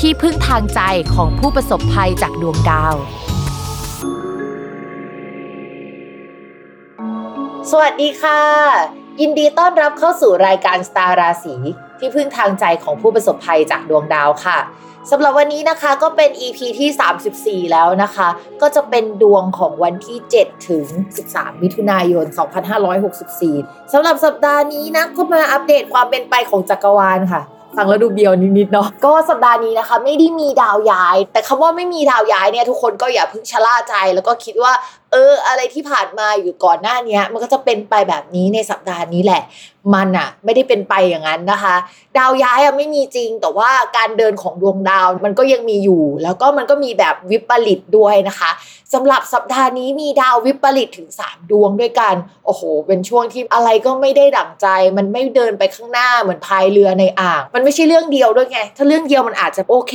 ที่พึ่งทางใจของผู้ประสบภัยจากดวงดาว สวัสดีค่ะ ยินดีต้อนรับเข้าสู่รายการสตาร์ราศีที่พึ่งทางใจของผู้ประสบภัยจากดวงดาวค่ะสำหรับวันนี้นะคะก็เป็น EP ที่ 34 แล้วนะคะ ก็จะเป็นดวงของวันที่ 7 ถึง 13 มิถุนายน 2564 สำหรับสัปดาห์นี้นะก็มาอัปเดตความเป็นไปของจักรวาลค่ะ ฟังแล้วดูเบียวนิดๆเนาะก็สัปดาห์นี้นะคะ ไม่ได้มีดาวย้าย แต่คำว่าไม่มีดาวย้ายเนี่ยทุกคนก็อย่าเพิ่งชะล่าใจ แล้วก็คิดว่าเออ อะไรที่ผ่านมาอยู่ก่อนหน้านี้มันก็จะเป็นไปแบบนี้ในสัปดาห์นี้แหละ มันอะไม่ได้เป็นไปอย่างนั้นนะคะ ดาวย้ายอะไม่มีจริง แต่ว่าการเดินของดวงดาวมันก็ยังมีอยู่ แล้วก็มันก็มีแบบวิปริตด้วยนะคะสำหรับสัปดาห์นี้มีดาววิปริตถึง 3 ดวงด้วยกัน โอ้โห เป็นช่วงที่อะไรก็ไม่ได้ดั่งใจ มันไม่เดินไปข้างหน้าเหมือนพายเรือในอ่าง มันไม่ใช่เรื่องเดียวด้วยไง ถ้าเรื่องเดียวมันอาจจะโอเค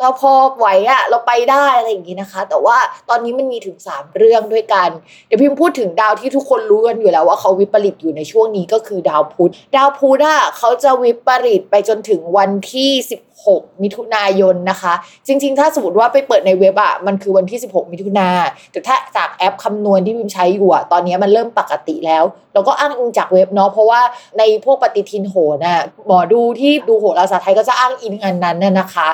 เราพอไหวอะเราไปได้อะไรอย่างนี้นะคะ แต่ว่าตอนนี้มันมีถึง 3 เรื่องด้วยกัน เดี๋ยวพิมพูดถึงดาวที่ทุกคนรู้กันอยู่แล้วว่าเขาวิปริตอยู่ในช่วงนี้ก็คือดาวพุธดาวพุธอะเขาจะวิปริตไปจนถึงวันที่ 16 มิถุนายนนะคะ จริง ๆ ถ้าสมมติว่าไปเปิดในเว็บอะมันคือวันที่ 16 มิถุนาแต่ถ้าจากแอปคำนวณที่พิมใช้อยู่อะตอนนี้มันเริ่มปกติแล้วเราก็อ้างอิงจากเว็บเนาะเพราะว่าในพวกปฏิทินโหนะหมอดูที่ดูโหราศาสตร์ไทยก็จะอ้างอิงอันนั้นน่ะนะคะ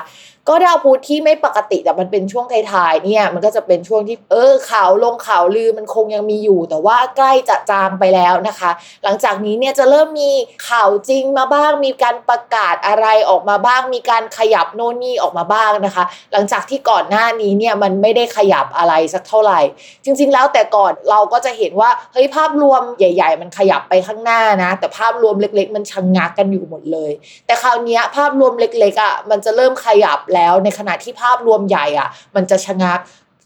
ก็ดาวพุธที่ไม่ปกติแต่มันเป็นช่วงท้ายๆเนี่ย มันก็จะเป็นช่วงที่เออข่าวลงข่าวลือมันคงยังมีอยู่ แต่ว่าใกล้จะจางไปแล้วนะคะ หลังจากนี้เนี่ยจะเริ่มมีข่าวจริงมาบ้างมีการประกาศอะไรออกมาบ้าง มีการขยับโน่นนี่ออกมาบ้างนะคะ หลังจากที่ก่อนหน้านี้เนี่ยมันไม่ได้ขยับอะไรสักเท่าไหร่ จริง ๆ แล้วแต่ก่อนเราก็จะเห็นว่าเฮ้ยภาพรวมใหญ่ ๆ มันขยับไปข้างหน้านะ แต่ภาพรวมเล็ก ๆ มันชะงงักกันอยู่หมดเลย แต่คราวนี้ภาพรวมเล็กๆอะมันจะเริ่มขยับแล้วในขณะที่ภาพรวมใหญ่อะ มันจะชะงัก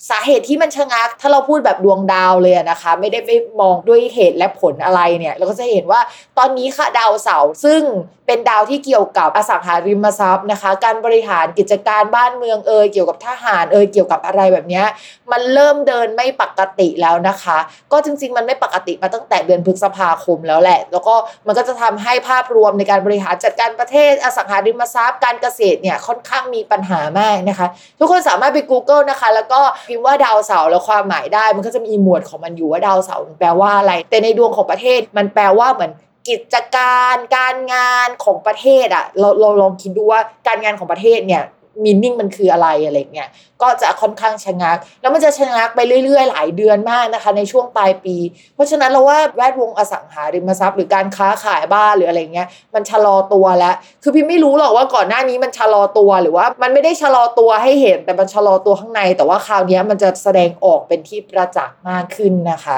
สาเหตุที่มันชะงัก ถ้าเราพูดแบบดวงดาวเลยนะคะ ไม่ได้ไปมองด้วยเหตุและผลอะไรเนี่ย เราก็จะเห็นว่าตอนนี้ค่ะดาวเสาร์ซึ่งเป็นดาวที่เกี่ยวกับอสังหาริมทรัพย์นะคะ การบริหารกิจการบ้านเมืองเอยเกี่ยวกับทหารเอยเกี่ยวกับอะไรแบบนี้มันเริ่มเดินไม่ปกติแล้วนะคะ ก็จริง ๆ มันไม่ปกติมาตั้งแต่เดือนพฤษภาคมแล้วแหละ แล้วก็มันก็จะทำให้ภาพรวมในการบริหารจัดการประเทศอสังหาริมทรัพย์ การเกษตรเนี่ยค่อนข้างมีปัญหามากนะคะ ทุกคนสามารถไป Google นะคะ แล้วก็พิมพ์ว่าดาวเสาร์แล้วความหมายได้ มันก็จะมีหมวดของมันอยู่ว่าดาวเสาร์แปลว่าอะไร แต่ในดวงของประเทศมันแปลว่าเหมือนกิจการการงานของประเทศอะ่ะเราเราลองคิดดูว่าการงานของประเทศเนี่ย มินนิ่งมันคืออะไรอะไรเงี้ยก็จะค่อนข้างชะงัก แล้วมันจะชะงักไปเรื่อย ๆ หลายเดือนมากนะคะ ในช่วงปลายปี เพราะฉะนั้นเราว่าแวดวงอสังหาริมทรัพย์หรือการค้าขายบ้านหรืออะไรเงี้ยมันชะลอตัวแล้ว คือพี่ไม่รู้หรอกว่าก่อนหน้านี้มันชะลอตัวหรือว่า มันไม่ได้ชะลอตัวให้เห็นแต่มันชะลอตัวข้างใน แต่ว่าคราวนี้มันจะแสดงออกเป็นที่ประจักษ์มากขึ้นนะคะ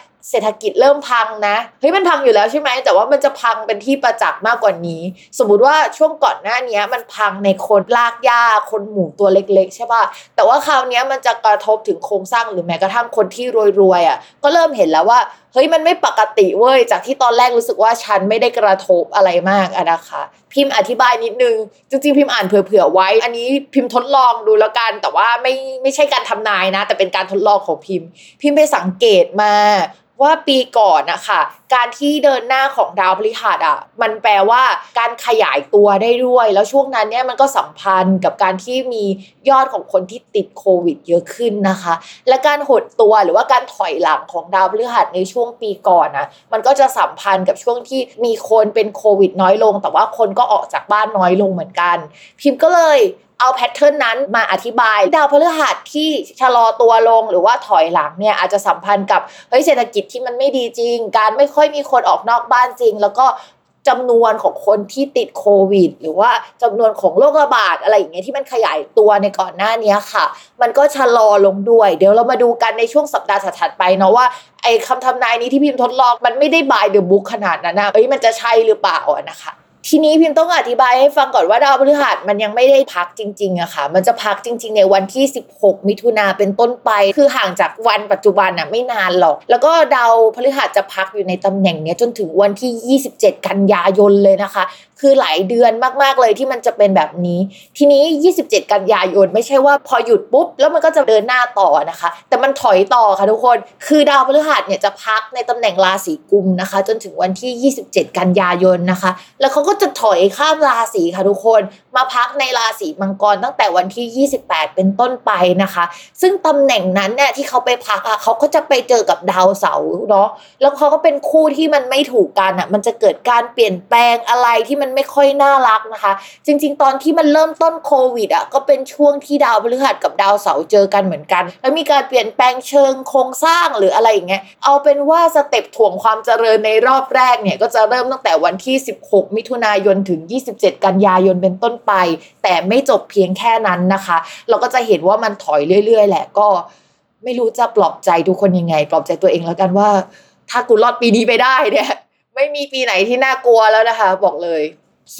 เศรษฐกิจเริ่มพังนะเฮ้ยมันพังอยู่แล้วใช่ไหมแต่ว่ามันจะพังเป็นที่ประจักษ์มากกว่านี้ สมมุติว่าช่วงก่อนหน้านี้มันพังในคนลากหญ้าคนหมู่ตัวเล็ก ๆ ใช่ป่ะแต่ว่าคราวนี้มันจะกระทบถึงโครงสร้างหรือแม้กระทั่งคนที่รวยๆอะก็เริ่มเห็นแล้วว่า เฮ้ยมันไม่ปกติเว้ยจากที่ตอนแรกรู้สึกว่าฉันไม่ได้กระทบอะไรมากอะนะคะ พิมพ์อธิบายนิดนึง จริงๆ พิมพ์อ่านเผื่อๆไว้ อันนี้พิมพ์ทดลองดูแล้วกัน แต่ว่าไม่ไม่ใช่การทำนายนะ แต่เป็นการทดลองของพิมพ์ พิมพ์ไปสังเกตมาว่าปีก่อนนะคะการที่เดินหน้าของดาวพฤหัสอะมันแปลว่าการขยายตัวได้ด้วย แล้วช่วงนั้นเนี่ยมันก็สัมพันธ์กับการที่มียอดของคนที่ติดโควิด เยอะขึ้นนะคะ และการหดตัวหรือว่าการถอยหลังของดาวพฤหัสในช่วง่วงปีก่อนนะมันก็จะสัมพันธ์กับช่วงที่มีคนเป็นโควิดน้อยลง แต่ว่าคนก็ออกจากบ้านน้อยลงเหมือนกัน พิมพ์ก็เลยเอาแพทเทิร์นนั้นมาอธิบาย ดาวพฤหัสที่ชะลอตัวลงหรือว่าถอยหลังเนี่ยอาจจะสัมพันธ์กับเฮ้ยเศรษฐกิจที่มันไม่ดีจริง การไม่ค่อยมีคนออกนอกบ้านจริง แล้วก็ จำนวนของคนที่ติดโควิด หรือว่าจำนวนของโรคระบาดอะไรอย่างเงี้ยที่มันขยายตัวในก่อนหน้านี้ค่ะ มันก็ชะลอลงด้วย เดี๋ยวเรามาดูกันในช่วงสัปดาห์ถัดไปเนาะว่าไอ้คำทำนายนี้ที่พิมพ์ทดลองมันไม่ได้บายเดอะบุ๊กขนาดนั้นนะเอ้ยมันจะใช่หรือเปล่านะคะ ทีนี้พิมพ์ต้องอธิบายให้ฟังก่อนว่าดาวพฤหัสมันยังไม่ได้พักจริงๆอะค่ะ มันจะพักจริง ๆ ในวันที่ 16 มิถุนาเป็นต้นไป คือห่างจากวันปัจจุบันอะไม่นานหรอก แล้วก็ดาวพฤหัสจะพักอยู่ในตำแหน่งนี้จนถึงวันที่ 27 กันยายนเลยนะคะ คือหลายเดือนมากๆเลยที่มันจะเป็นแบบนี้ ทีนี้ 27 กันยายนไม่ใช่ว่าพอหยุดปุ๊บ แล้วมันก็จะเดินหน้าต่อนะคะ แต่มันถอยต่อค่ะทุกคน คือดาวพฤหัสเนี่ยจะพักในตำแหน่งราศีกุมนะคะ จนถึงวันที่ 27 กันยายนนะคะ แล้วเขาก็จะถอยข้ามราศีค่ะทุกคน มาพักในราศีมังกรตั้งแต่วันที่ 28 เป็นต้นไปนะคะ ซึ่งตำแหน่งนั้นเนี่ยที่เขาไปพักอะเขาก็จะไปเจอกับดาวเสาร์เนาะแล้วเขาก็เป็นคู่ที่มันไม่ถูกกันอะมันจะเกิดการเปลี่ยนแปลงอะไรที่มันไม่ค่อยน่ารักนะคะ จริง ๆ ตอนที่มันเริ่มต้นโควิดอะก็เป็นช่วงที่ดาวพฤหัสกับดาวเสาร์เจอกันเหมือนกัน แล้วมีการเปลี่ยนแปลงเชิงโครงสร้างหรืออะไรอย่างเงี้ยเอาเป็นว่าสเต็ปถ่วงความเจริญในรอบแรกเนี่ยก็จะเริ่มตั้งแต่วันที่ 16 มิถุนายนถึง 27 กันยายนเป็นต้นไป แต่ไม่จบเพียงแค่นั้นนะคะ เราก็จะเห็นว่ามันถอยเรื่อย ๆ แหละก็ไม่รู้จะปลอบใจทุกคนยังไง ปลอบใจตัวเองแล้วกันว่า ถ้ากูรอดปีนี้ไปได้เนี่ยไม่มีปีไหนที่น่ากลัวแล้วนะคะ บอกเลย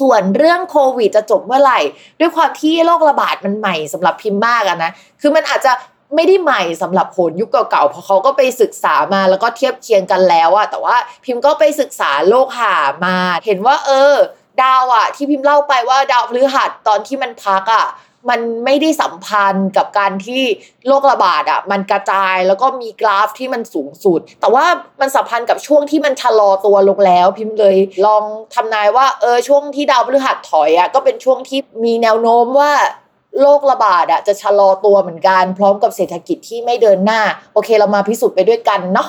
ส่วนเรื่องโควิดจะจบเมื่อไหร่ ด้วยความที่โรคระบาดมันใหม่สำหรับพิมพ์มากอะนะ คือมันอาจจะไม่ได้ใหม่สำหรับโหนยุคเก่าๆ เพราะเขาก็ไปศึกษามาแล้วก็เทียบเคียงกันแล้วอะแต่ว่าพิมพ์ก็ไปศึกษาโลกหามา เห็นว่าเออ ดาวอะที่พิมพ์เล่าไปว่าดาวพฤหัสตอนที่มันพักอะมันไม่ได้สัมพันธ์กับการที่โรคระบาดอะมันกระจายแล้วก็มีกราฟที่มันสูงสุด แต่ว่ามันสัมพันธ์กับช่วงที่มันชะลอตัวลงแล้ว พิมพ์เลยลองทำนายว่าเออช่วงที่ดาวพฤหัสถอยอะก็เป็นช่วงที่มีแนวโน้มว่าโรคระบาดอะจะชะลอตัวเหมือนกัน พร้อมกับเศรษฐกิจที่ไม่เดินหน้า โอเคเรามาพิสูจน์ไปด้วยกันเนาะ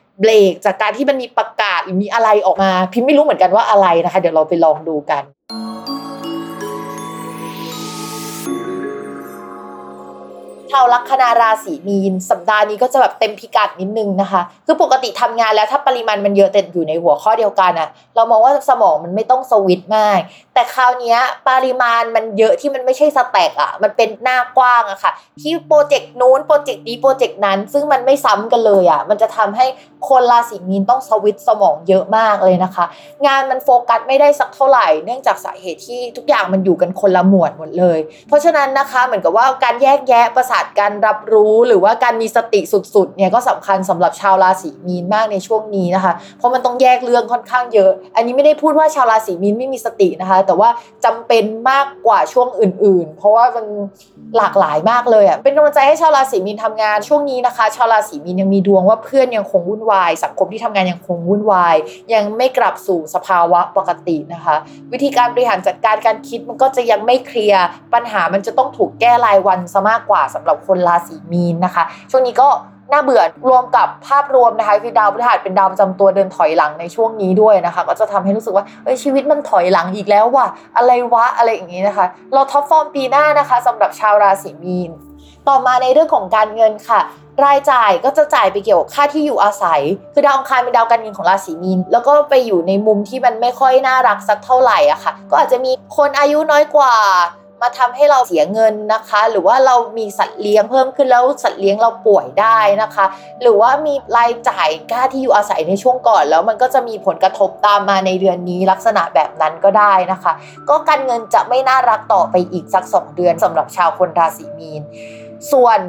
เบรกจากการที่มันมีประกาศหรือมีอะไรออกมา พิมไม่รู้เหมือนกันว่าอะไรนะคะ เดี๋ยวเราไปลองดูกัน ชาวลัคนาราศีมีน สัปดาห์นี้ก็จะแบบเต็มพิกัดนิดนึงนะคะ คือปกติทำงานแล้วถ้าปริมาณมันเยอะแต่อยู่ในหัวข้อเดียวกันอะเรามองว่าสมองมันไม่ต้องสวิตช์มาก แต่คราวนี้ปริมาณมันเยอะที่มันไม่ใช่สแต็กอะมันเป็นหน้ากว้างอะค่ะ ที่โปรเจกต์นู้นโปรเจกต์นี้โปรเจกต์นั้น ซึ่งมันไม่ซ้ำกันเลยอะมันจะทำให้คนราศีมีนต้องสวิตช์สมองเยอะมากเลยนะคะ งานมันโฟกัสไม่ได้สักเท่าไหร่ เนื่องจากสาเหตุที่ทุกอย่างมันอยู่กันคนละหมวดหมดเลย เพราะฉะนั้นนะคะเหมือนกับว่าการแยกแยะภาษาดการรับรู้หรือว่าการมีสติสุดๆเนี่ยก็สำคัญสำหรับชาวราศีมีนมากในช่วงนี้นะคะ เพราะมันต้องแยกเรื่องค่อนข้างเยอะ อันนี้ไม่ได้พูดว่าชาวราศีมีนไม่มีสตินะคะ แต่ว่าจำเป็นมากกว่าช่วงอื่น ๆ เพราะว่ามันหลากหลายมากเลยอะเป็นกำลังใจให้ชาวราศีมีนทำงานช่วงนี้นะคะ ชาวราศีมีนยังมีดวงว่าเพื่อนยังคงวุ่นวายสังคมที่ทำงานยังคงวุ่นวาย ยังไม่กลับสู่สภาวะปกตินะคะ วิธีการบริหารจัดการการคิดมันก็จะยังไม่เคลียร์ปัญหามันจะต้องถูกแก้รายวันซะมากกว่าสำหรับคนราศีมีนนะคะ ช่วงนี้ก็น่าเบื่อรวมกับภาพรวมนะคะคือดาวพฤหัสเป็นดาวประจำตัวเดินถอยหลังในช่วงนี้ด้วยนะคะ ก็จะทำให้รู้สึกว่าเอ้ยชีวิตมันถอยหลังอีกแล้วว่ะอะไรวะอะไรอย่างนี้นะคะเราท็อปฟอร์มปีหน้านะคะสำหรับชาวราศีมีน ต่อมาในเรื่องของการเงินค่ะ รายจ่ายก็จะจ่ายไปเกี่ยวกับค่าที่อยู่อาศัย คือดาวอังคารเป็นดาวการเงินของราศีมีน แล้วก็ไปอยู่ในมุมที่มันไม่ค่อยน่ารักสักเท่าไหร่อะค่ะ ก็อาจจะมีคนอายุน้อยกว่า มาทำให้เราเสียเงินนะคะ หรือว่าเรามีสัตว์เลี้ยงเพิ่มขึ้นแล้วสัตว์เลี้ยงเราป่วยได้นะคะ หรือว่ามีรายจ่ายค่าที่อยู่อาศัยในช่วงก่อน แล้วมันก็จะมีผลกระทบตามมาในเดือนนี้ลักษณะแบบนั้นก็ได้นะคะ ก็การเงินจะไม่น่ารักต่อไปอีกสัก 2 เดือนสำหรับชาวคนราศีมีน ส่วน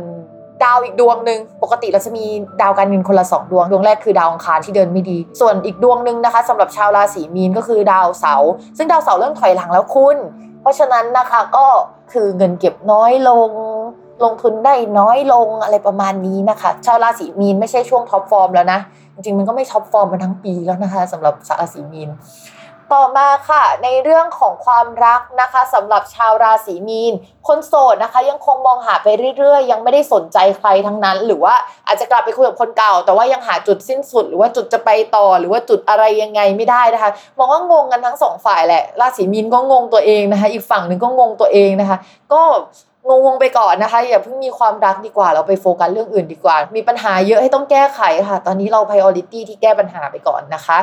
ดาวอีกดวงหนึ่งปกติเราจะมีดาวการเงินคนละสองดวง ดวงแรกคือดาวอังคารที่เดินไม่ดี ส่วนอีกดวงหนึ่งนะคะสำหรับชาวราศีมีนก็คือดาวเสาร์ซึ่งดาวเสาร์เริ่มถอยหลังแล้วคุณ เพราะฉะนั้นนะคะก็คือเงินเก็บน้อยลง ลงทุนได้น้อยลงอะไรประมาณนี้นะคะชาวราศีมีนไม่ใช่ช่วงท็อปฟอร์มแล้วนะ จริงๆมันก็ไม่ท็อปฟอร์มมาทั้งปีแล้วนะคะสำหรับราศีมีน ต่อมาค่ะ ในเรื่องของความรักนะคะสำหรับชาวราศีมีน คนโสดนะคะ ยังคงมองหาไปเรื่อยๆ ยังไม่ได้สนใจใครทั้งนั้น หรือว่าอาจจะกลับไปคุยกับคนเก่า แต่ว่ายังหาจุดสิ้นสุด หรือว่าจุดจะไปต่อ หรือว่าจุดอะไรยังไงไม่ได้นะคะมองว่างงกันทั้งสองฝ่ายแหละราศีมีนก็งงตัวเองนะคะ อีกฝั่งหนึ่งก็งงตัวเองนะคะ ก็งงไปก่อนนะคะ อย่าเพิ่งมีความรักดีกว่า เราไปโฟกัสเรื่องอื่นดีกว่า มีปัญหาเยอะให้ต้องแก้ไขค่ะ ตอนนี้เรา priority ที่แก้ปัญหาไปก่อนนะคะ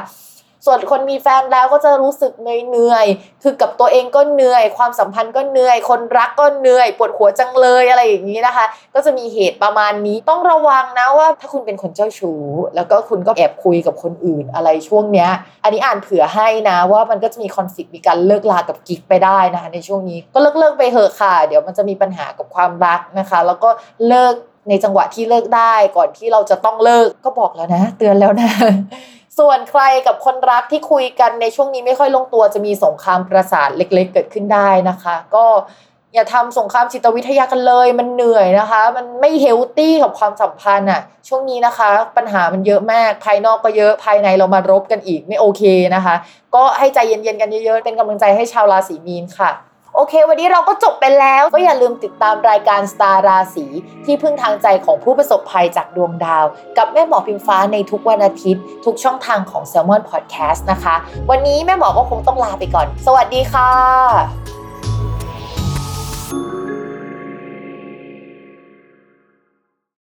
ส่วนคนมีแฟนแล้วก็จะรู้สึกเหนื่อยๆคือกับตัวเองก็เหนื่อย ความสัมพันธ์ก็เหนื่อย คนรักก็เหนื่อย ปวดหัวจังเลยอะไรอย่างนี้นะคะ ก็จะมีเหตุประมาณนี้ต้องระวังนะว่าถ้าคุณเป็นคนเจ้าชู้ แล้วก็คุณก็แอบคุยกับคนอื่นอะไรช่วงเนี้ย อันนี้อ่านเผื่อให้นะว่ามันก็จะมีคอนฟ lict มีการเลิกลากับกิ๊กไปได้นะคะในช่วงนี้ก็เลิกเลิกไปเถอะค่ะ เดี๋ยวมันจะมีปัญหากับความรักนะคะ แล้วก็เลิกในจังหวะที่เลิกได้ก่อนที่เราจะต้องเลิกก็บอกแล้วนะ เตือนแล้วนะ ส่วนใครกับคนรักที่คุยกันในช่วงนี้ไม่ค่อยลงตัวจะมีสงครามประสาทเล็ก ๆ เกิดขึ้นได้นะคะ ก็อย่าทำสงครามจิตวิทยากันเลย มันเหนื่อยนะคะ มันไม่เฮลตี้กับความสัมพันธ์อะช่วงนี้นะคะ ปัญหามันเยอะมากภายนอกก็เยอะภายในเรามารบกันอีกไม่โอเคนะคะ ก็ให้ใจเย็นๆกันเยอะๆเป็นกำลังใจให้ชาวราศีมีนค่ะ โอเค วันนี้เราก็จบไปแล้ว ก็อย่าลืมติดตามรายการสตาร์ราศีที่พึ่งทางใจของผู้ประสบภัยจากดวงดาว กับแม่หมอพิมฟ้าในทุกวันอาทิตย์ ทุกช่องทางของ s ซ l m o n Podcast นะคะ วันนี้แม่หมอก็คงต้องลาไปก่อน สวัสดีค่ะ